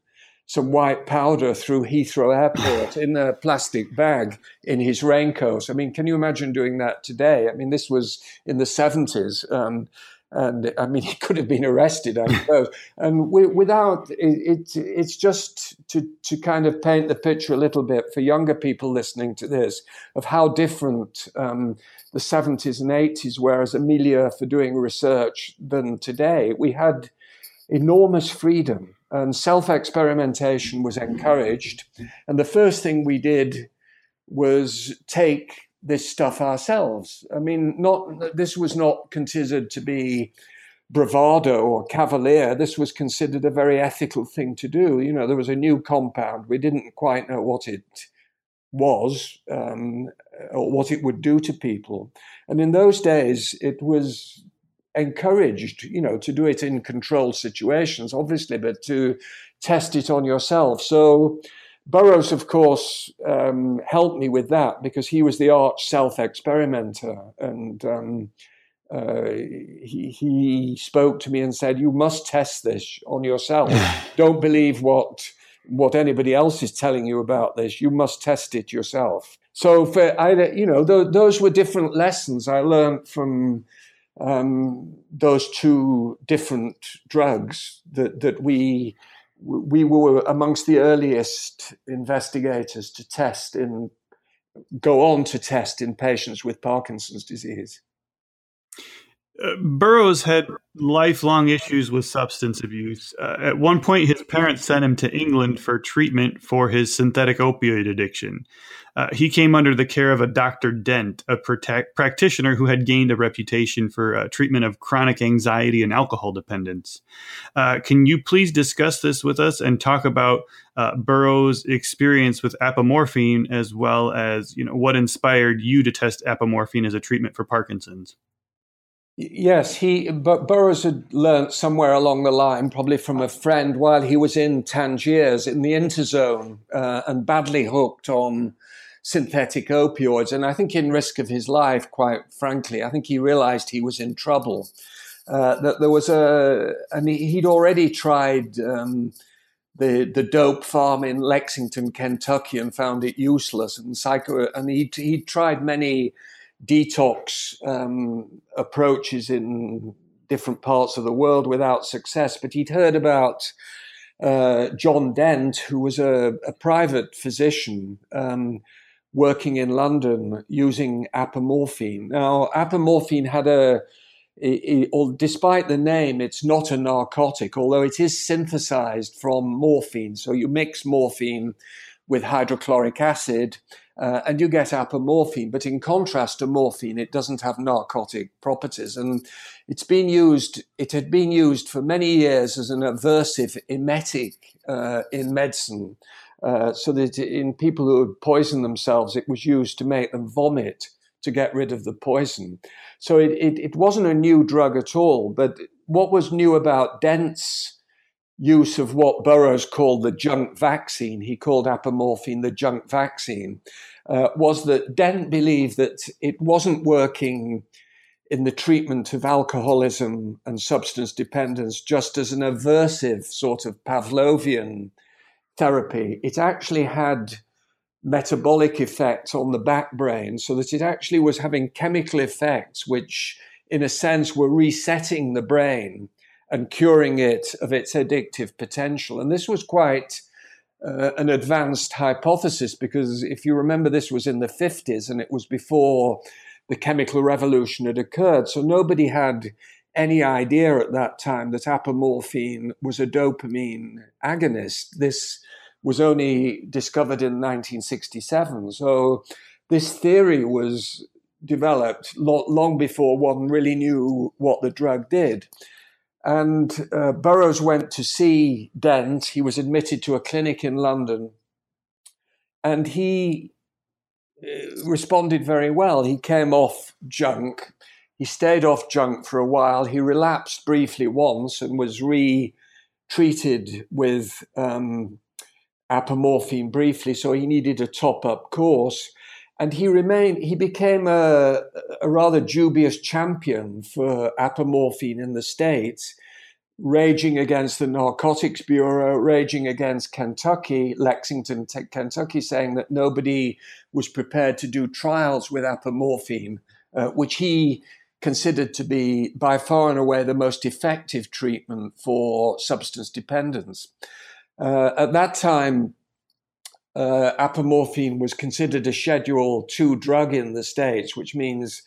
some white powder through Heathrow Airport in a plastic bag in his raincoat. I mean, can you imagine doing that today? I mean, this was in the 70s. Um, and I mean, he could have been arrested, I suppose. and we, without it, it, it's just to to kind of paint the picture a little bit for younger people listening to this of how different um, the 70s and 80s were as a milieu for doing research than today. We had enormous freedom and self experimentation was encouraged. And the first thing we did was take this stuff ourselves. I mean, not this was not considered to be bravado or cavalier. This was considered a very ethical thing to do. You know, there was a new compound. We didn't quite know what it was um, or what it would do to people. And in those days, it was encouraged, you know, to do it in controlled situations, obviously, but to test it on yourself. So Burroughs, of course, um, helped me with that because he was the arch self experimenter. And um, uh, he, he spoke to me and said, You must test this on yourself. Don't believe what, what anybody else is telling you about this. You must test it yourself. So, for either, you know, th- those were different lessons I learned from um, those two different drugs that, that we we were amongst the earliest investigators to test in go on to test in patients with Parkinson's disease. Burroughs had lifelong issues with substance abuse. Uh, at one point, his parents sent him to England for treatment for his synthetic opioid addiction. Uh, he came under the care of a Dr. Dent, a protect- practitioner who had gained a reputation for uh, treatment of chronic anxiety and alcohol dependence. Uh, can you please discuss this with us and talk about uh, Burroughs' experience with apomorphine as well as you know what inspired you to test apomorphine as a treatment for Parkinson's? Yes, he but Burroughs had learnt somewhere along the line, probably from a friend, while he was in Tangiers in the interzone uh, and badly hooked on synthetic opioids. And I think, in risk of his life, quite frankly, I think he realised he was in trouble. Uh, that there was a, and he'd already tried um, the the dope farm in Lexington, Kentucky, and found it useless. And psycho, and he he tried many detox um, approaches in different parts of the world without success. But he'd heard about uh, John Dent, who was a, a private physician um, working in London using apomorphine. Now, apomorphine had a it, despite the name, it's not a narcotic, although it is synthesized from morphine. So you mix morphine with hydrochloric acid uh, and you get apomorphine. But in contrast to morphine, it doesn't have narcotic properties. And it's been used, it had been used for many years as an aversive emetic uh, in medicine. Uh, so that in people who had poisoned themselves, it was used to make them vomit to get rid of the poison. So it, it, it wasn't a new drug at all. But what was new about Dent's use of what Burroughs called the junk vaccine, he called apomorphine the junk vaccine, uh, was that Dent believed that it wasn't working in the treatment of alcoholism and substance dependence just as an aversive sort of Pavlovian therapy. It actually had metabolic effects on the back brain so that it actually was having chemical effects which in a sense were resetting the brain and curing it of its addictive potential. And this was quite uh, an advanced hypothesis because if you remember, this was in the 50s and it was before the chemical revolution had occurred. So nobody had any idea at that time that apomorphine was a dopamine agonist. This was only discovered in 1967. So this theory was developed long before one really knew what the drug did. And uh, Burroughs went to see Dent. He was admitted to a clinic in London. And he uh, responded very well. He came off junk. He stayed off junk for a while. He relapsed briefly once and was re-treated with um, apomorphine briefly. So he needed a top-up course and he remained he became a, a, rather dubious champion for apomorphine in the states raging against the narcotics bureau raging against kentucky lexington kentucky saying that nobody was prepared to do trials with apomorphine uh, which he considered to be by far and away the most effective treatment for substance dependence. Uh, at that time uh, apomorphine was considered a Schedule II drug in the States, which means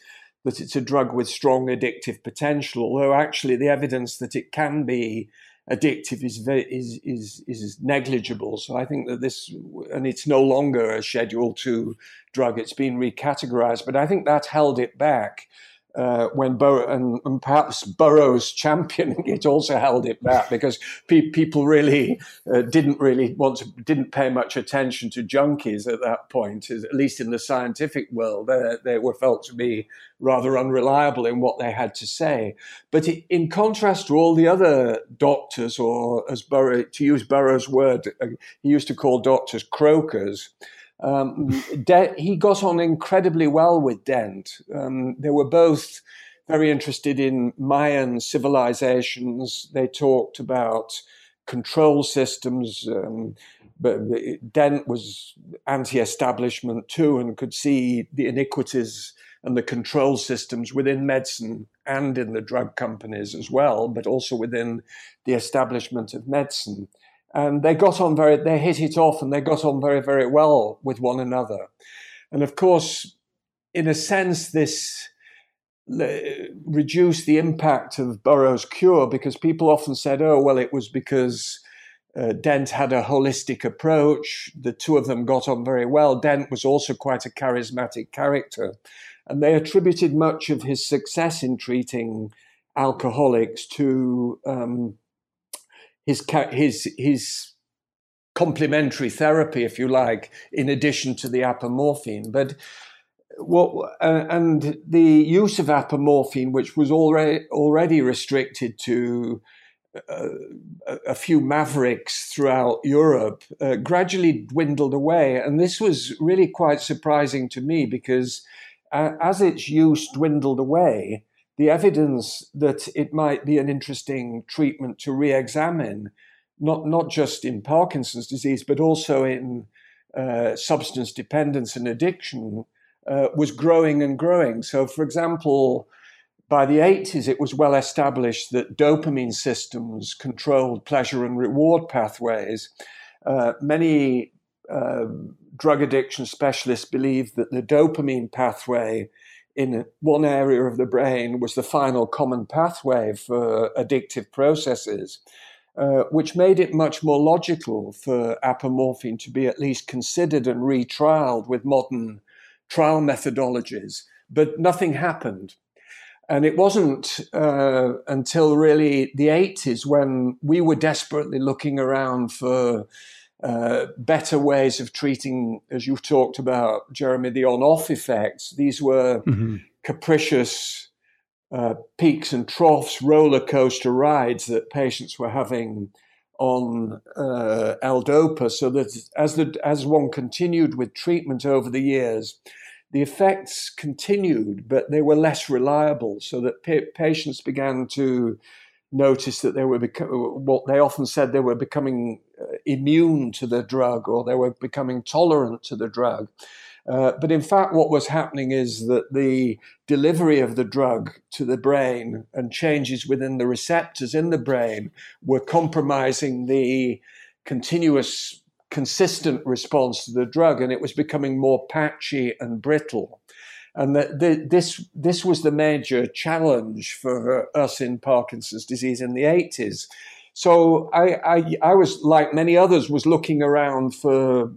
that it's a drug with strong addictive potential, although actually the evidence that it can be addictive is, very, is, is, is negligible. So I think that this, and it's no longer a Schedule II drug, it's been recategorized, but I think that held it back. Uh, when Bur- and, and, perhaps Burroughs championing it also held it back because pe- people really uh, didn't really want to didn't pay much attention to junkies at that point, at least in the scientific world. They, they were felt to be rather unreliable in what they had to say. But in contrast to all the other doctors, or as Burrow, to use Burroughs' word, uh, he used to call doctors croakers. Um, De- he got on incredibly well with Dent. Um, they were both very interested in Mayan civilizations. They talked about control systems. Um, but Dent was anti-establishment too, and could see the iniquities and the control systems within medicine and in the drug companies as well, but also within the establishment of medicine. And they got on very, they hit it off and they got on very, very well with one another. And of course, in a sense, this reduced the impact of Burroughs' cure because people often said, oh, well, it was because uh, Dent had a holistic approach. The two of them got on very well. Dent was also quite a charismatic character. And they attributed much of his success in treating alcoholics to um, his his his complementary therapy, if you like, in addition to the apomorphine. But what uh, and the use of apomorphine, which was already already restricted to uh, a few mavericks throughout Europe, uh, gradually dwindled away, and this was really quite surprising to me because uh, as its use dwindled away the evidence that it might be an interesting treatment to re-examine, not not just in Parkinson's disease, but also in uh, substance dependence and addiction, uh, was growing and growing. So, for example, by the 80s, it was well established that dopamine systems controlled pleasure and reward pathways. Uh, many uh, drug addiction specialists believe that the dopamine pathway in one area of the brain was the final common pathway for addictive processes, uh, which made it much more logical for apomorphine to be at least considered and retrialed with modern trial methodologies. But nothing happened. And it wasn't uh, until really the 80s when we were desperately looking around for uh, better ways of treating, as you've talked about, Jeremy, the on off effects. These were mm-hmm. capricious uh, peaks and troughs, roller coaster rides that patients were having on uh, L-Dopa, so that as the as one continued with treatment over the years, the effects continued, but they were less reliable, so that pa- patients began to notice that they were what they often said they were becoming immune to the drug or they were becoming tolerant to the drug. Uh, but in fact, what was happening is that the delivery of the drug to the brain and changes within the receptors in the brain were compromising the continuous, consistent response to the drug, and it was becoming more patchy and brittle and that this this was the major challenge for us in Parkinson's disease in the 80s. So I, I, I was like many others was looking around for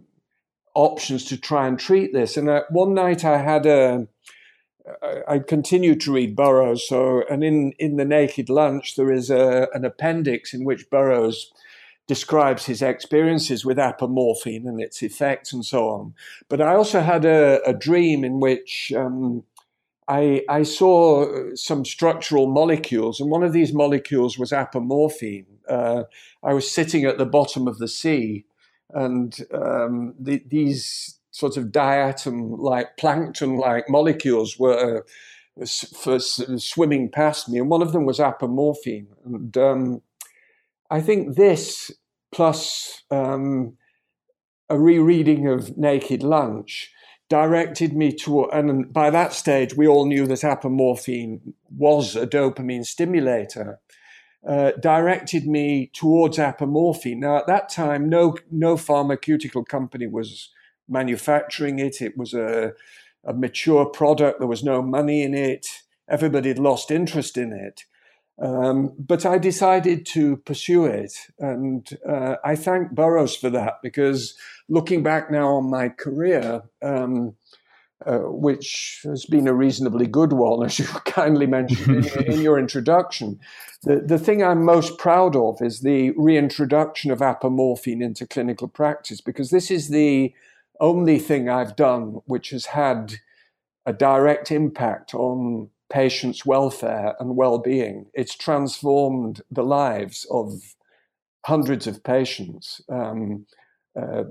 options to try and treat this. And uh, one night I had a I continued to read Burroughs. So, and in, in the Naked Lunch, there is a, an appendix in which Burroughs describes his experiences with apomorphine and its effects and so on. But I also had a, a dream in which um, I, I, saw some structural molecules, and one of these molecules was apomorphine. Uh, I was sitting at the bottom of the sea, and um, the, these sort of diatom like plankton like molecules were uh, for, swimming past me, and one of them was apomorphine. And um, I think this, plus um, a rereading of Naked Lunch, directed me to, and by that stage, we all knew that apomorphine was a dopamine stimulator. Uh, directed me towards apomorphine. Now, at that time, no no pharmaceutical company was manufacturing it. It was a, a mature product. There was no money in it. Everybody had lost interest in it. Um, but I decided to pursue it. And uh, I thank Burroughs for that because looking back now on my career, um, uh, which has been a reasonably good one, as you kindly mentioned in, in, your introduction. The, the thing I'm most proud of is the reintroduction of apomorphine into clinical practice, because this is the only thing I've done which has had a direct impact on patients' welfare and well being. It's transformed the lives of hundreds of patients um,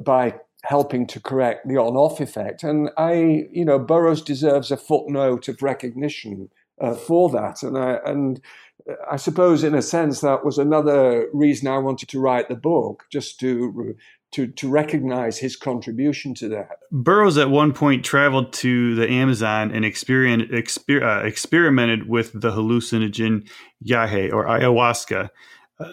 by helping to correct the on-off effect. And I, you know, Burroughs deserves a footnote of recognition uh, for that. And I, and I suppose, in a sense, that was another reason I wanted to write the book, just to to to recognize his contribution to that. Burroughs at one point traveled to the Amazon and exper- uh, experimented with the hallucinogen yahe or ayahuasca uh,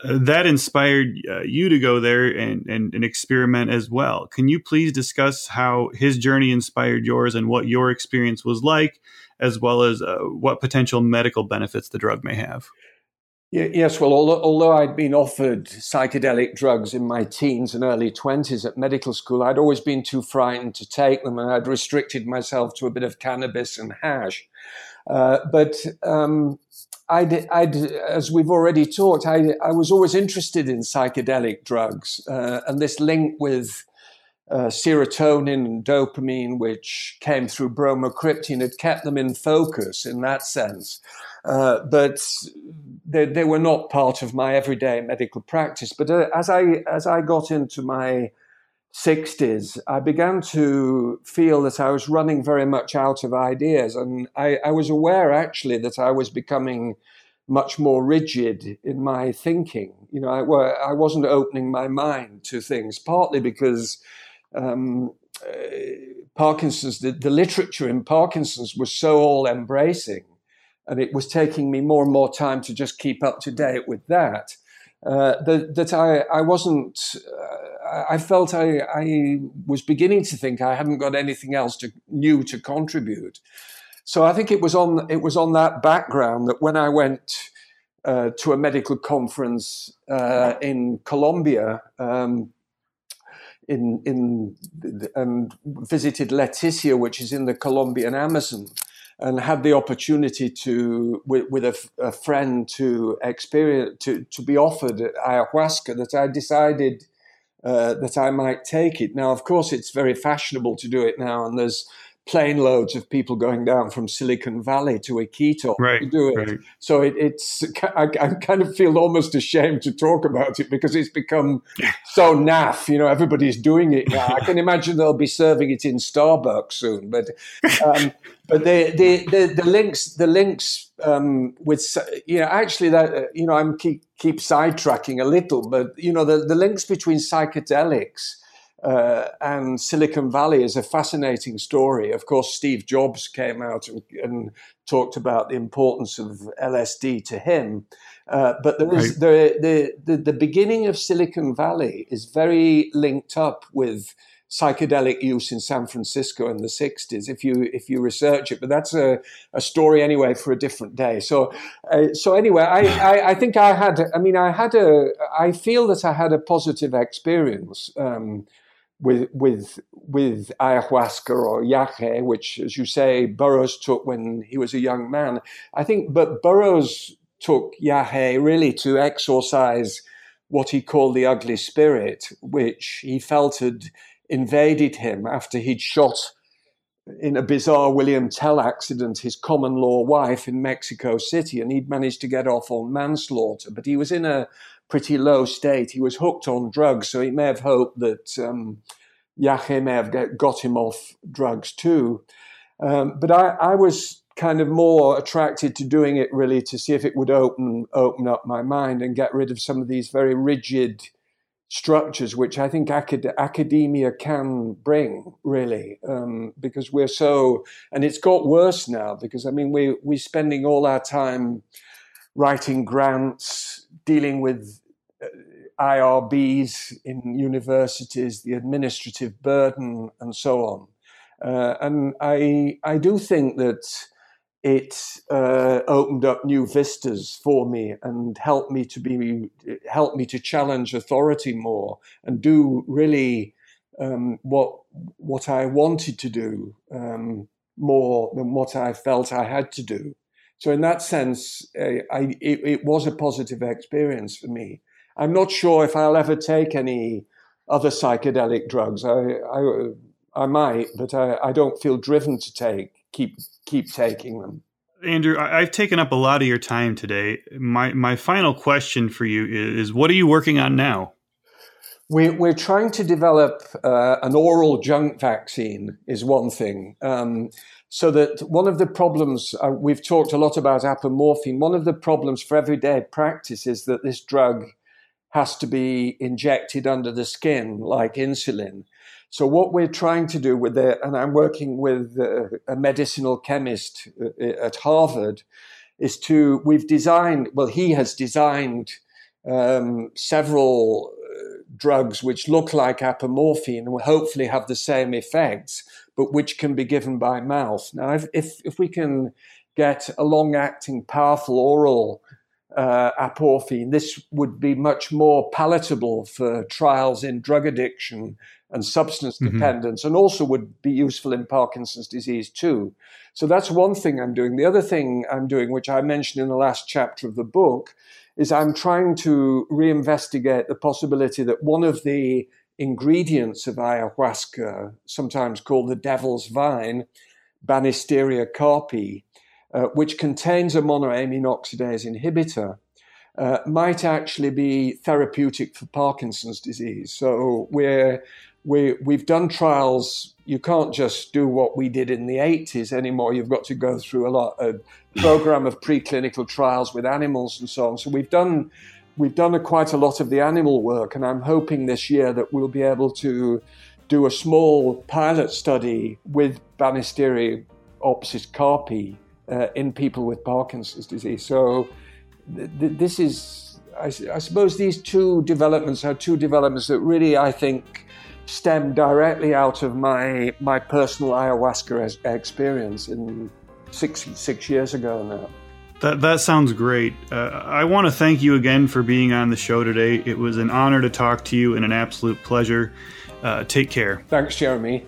that inspired uh, you to go there and, and, and, experiment as well. Can you please discuss how his journey inspired yours and what your experience was like, as well as uh, what potential medical benefits the drug may have? Yes, well, although, although, I'd been offered psychedelic drugs in my teens and early 20s at medical school, I'd always been too frightened to take them, and I'd restricted myself to a bit of cannabis and hash. Uh, but um, I'd, I'd, as we've already talked, I, I, was always interested in psychedelic drugs uh, and this link with uh, serotonin and dopamine, which came through bromocriptine, had kept them in focus in that sense. Uh, but they, they, were not part of my everyday medical practice. But uh, as I as I got into my 60s, I began to feel that I was running very much out of ideas. And I, I, was aware actually that I was becoming much more rigid in my thinking. You know, I, I wasn't opening my mind to things, partly because um, uh, Parkinson's, the, the literature in Parkinson's was so all embracing. And it was taking me more and more time to just keep up to date with that. Uh, that, that I, I wasn't uh, I felt I, I was beginning to think I hadn't got anything else to, new to contribute. So I think it was on it was on that background that when I went uh, to a medical conference uh, in Colombia, um, in in and visited Leticia, which is in the Colombian Amazon, and had the opportunity to with, with a, a, friend to experience to to be offered ayahuasca. That I decided uh, that I might take it. Now, of course, it's very fashionable to do it now, and there's plane loads of people going down from Silicon Valley to Iquitos right, to do it. Right. So it, it's I, I, kind of feel almost ashamed to talk about it because it's become so naff. You know, everybody's doing it now. I can imagine they'll be serving it in Starbucks soon. But um, but the, the the the links the links um, with you know actually that you know I'm keep keep sidetracking a little, but you know the the links between psychedelics uh, and Silicon Valley is a fascinating story. Of course, Steve Jobs came out and, and talked about the importance of LSD to him. Uh, but there is, right. the, the, the beginning of Silicon Valley is very linked up with psychedelic use in San Francisco in the 60s if you if you research it but that's a, a story anyway for a different day so uh, so anyway I, I, I think I had I mean I had a I feel that I had a positive experience um, with with with ayahuasca or yahe, which, as you say, Burroughs took when he was a young man. I think, but Burroughs took yahe really to exorcise what he called the ugly spirit, which he felt had invaded him after he'd shot in a bizarre William Tell accident his common law wife in Mexico City, and he'd managed to get off on manslaughter, but he was in a pretty low state. He was hooked on drugs, so he may have hoped that um, Yahe may have got him off drugs too. Um, but I, I, was kind of more attracted to doing it really to see if it would open open up my mind and get rid of some of these very rigid structures, which I think acad- academia can bring really, um, because we're so and it's got worse now because I mean we we're spending all our time writing grants, dealing with IRBs in universities, the administrative burden, and so on. Uh, and I, I do think that it uh, opened up new vistas for me and helped me to be helped me to challenge authority more and do really um, what what I wanted to do. Um, more than what I felt I had to do. So in that sense, uh, I, it, it, was a positive experience for me. I'm not sure if I'll ever take any other psychedelic drugs. I, I, I might, but I, I don't feel driven to take keep keep taking them. Andrew, I've taken up a lot of your time today. My my final question for you is: What are you working on now? We're, we're trying to develop uh, an oral junk vaccine, is one thing. Um, so that one of the problems, uh, we've talked a lot about apomorphine, one of the problems for everyday practice is that this drug has to be injected under the skin like insulin. So what we're trying to do with it, and I'm working with a medicinal chemist uh, at Harvard, is to we've designed. Well, he has designed um, several uh, drugs which look like apomorphine and will hopefully have the same effects, but which can be given by mouth. Now, if if, if we can get a long-acting, powerful oral uh, apomorphine, this would be much more palatable for trials in drug addiction and substance mm-hmm. dependence, and also would be useful in Parkinson's disease too. So that's one thing I'm doing. The other thing I'm doing, which I mentioned in the last chapter of the book, is I'm trying to reinvestigate the possibility that one of the ingredients of ayahuasca, sometimes called the devil's vine, Banisteria caapi, uh, which contains a monoamine oxidase inhibitor, uh, might actually be therapeutic for Parkinson's disease. So we're we we've done trials. You can't just do what we did in the 80s anymore. You've got to go through a lot a program of preclinical trials with animals and so on. So we've done we've done a, quite a lot of the animal work, and I'm hoping this year that we'll be able to do a small pilot study with Banisterium opsis carpi uh, in people with Parkinson's disease. So th- th- this is, I, I suppose, these two developments are two developments that really I think stem directly out of my my personal ayahuasca experience in six six years ago now. That that sounds great. Uh, I want to thank you again for being on the show today. It was an honor to talk to you and an absolute pleasure. Uh, take care. Thanks, Jeremy.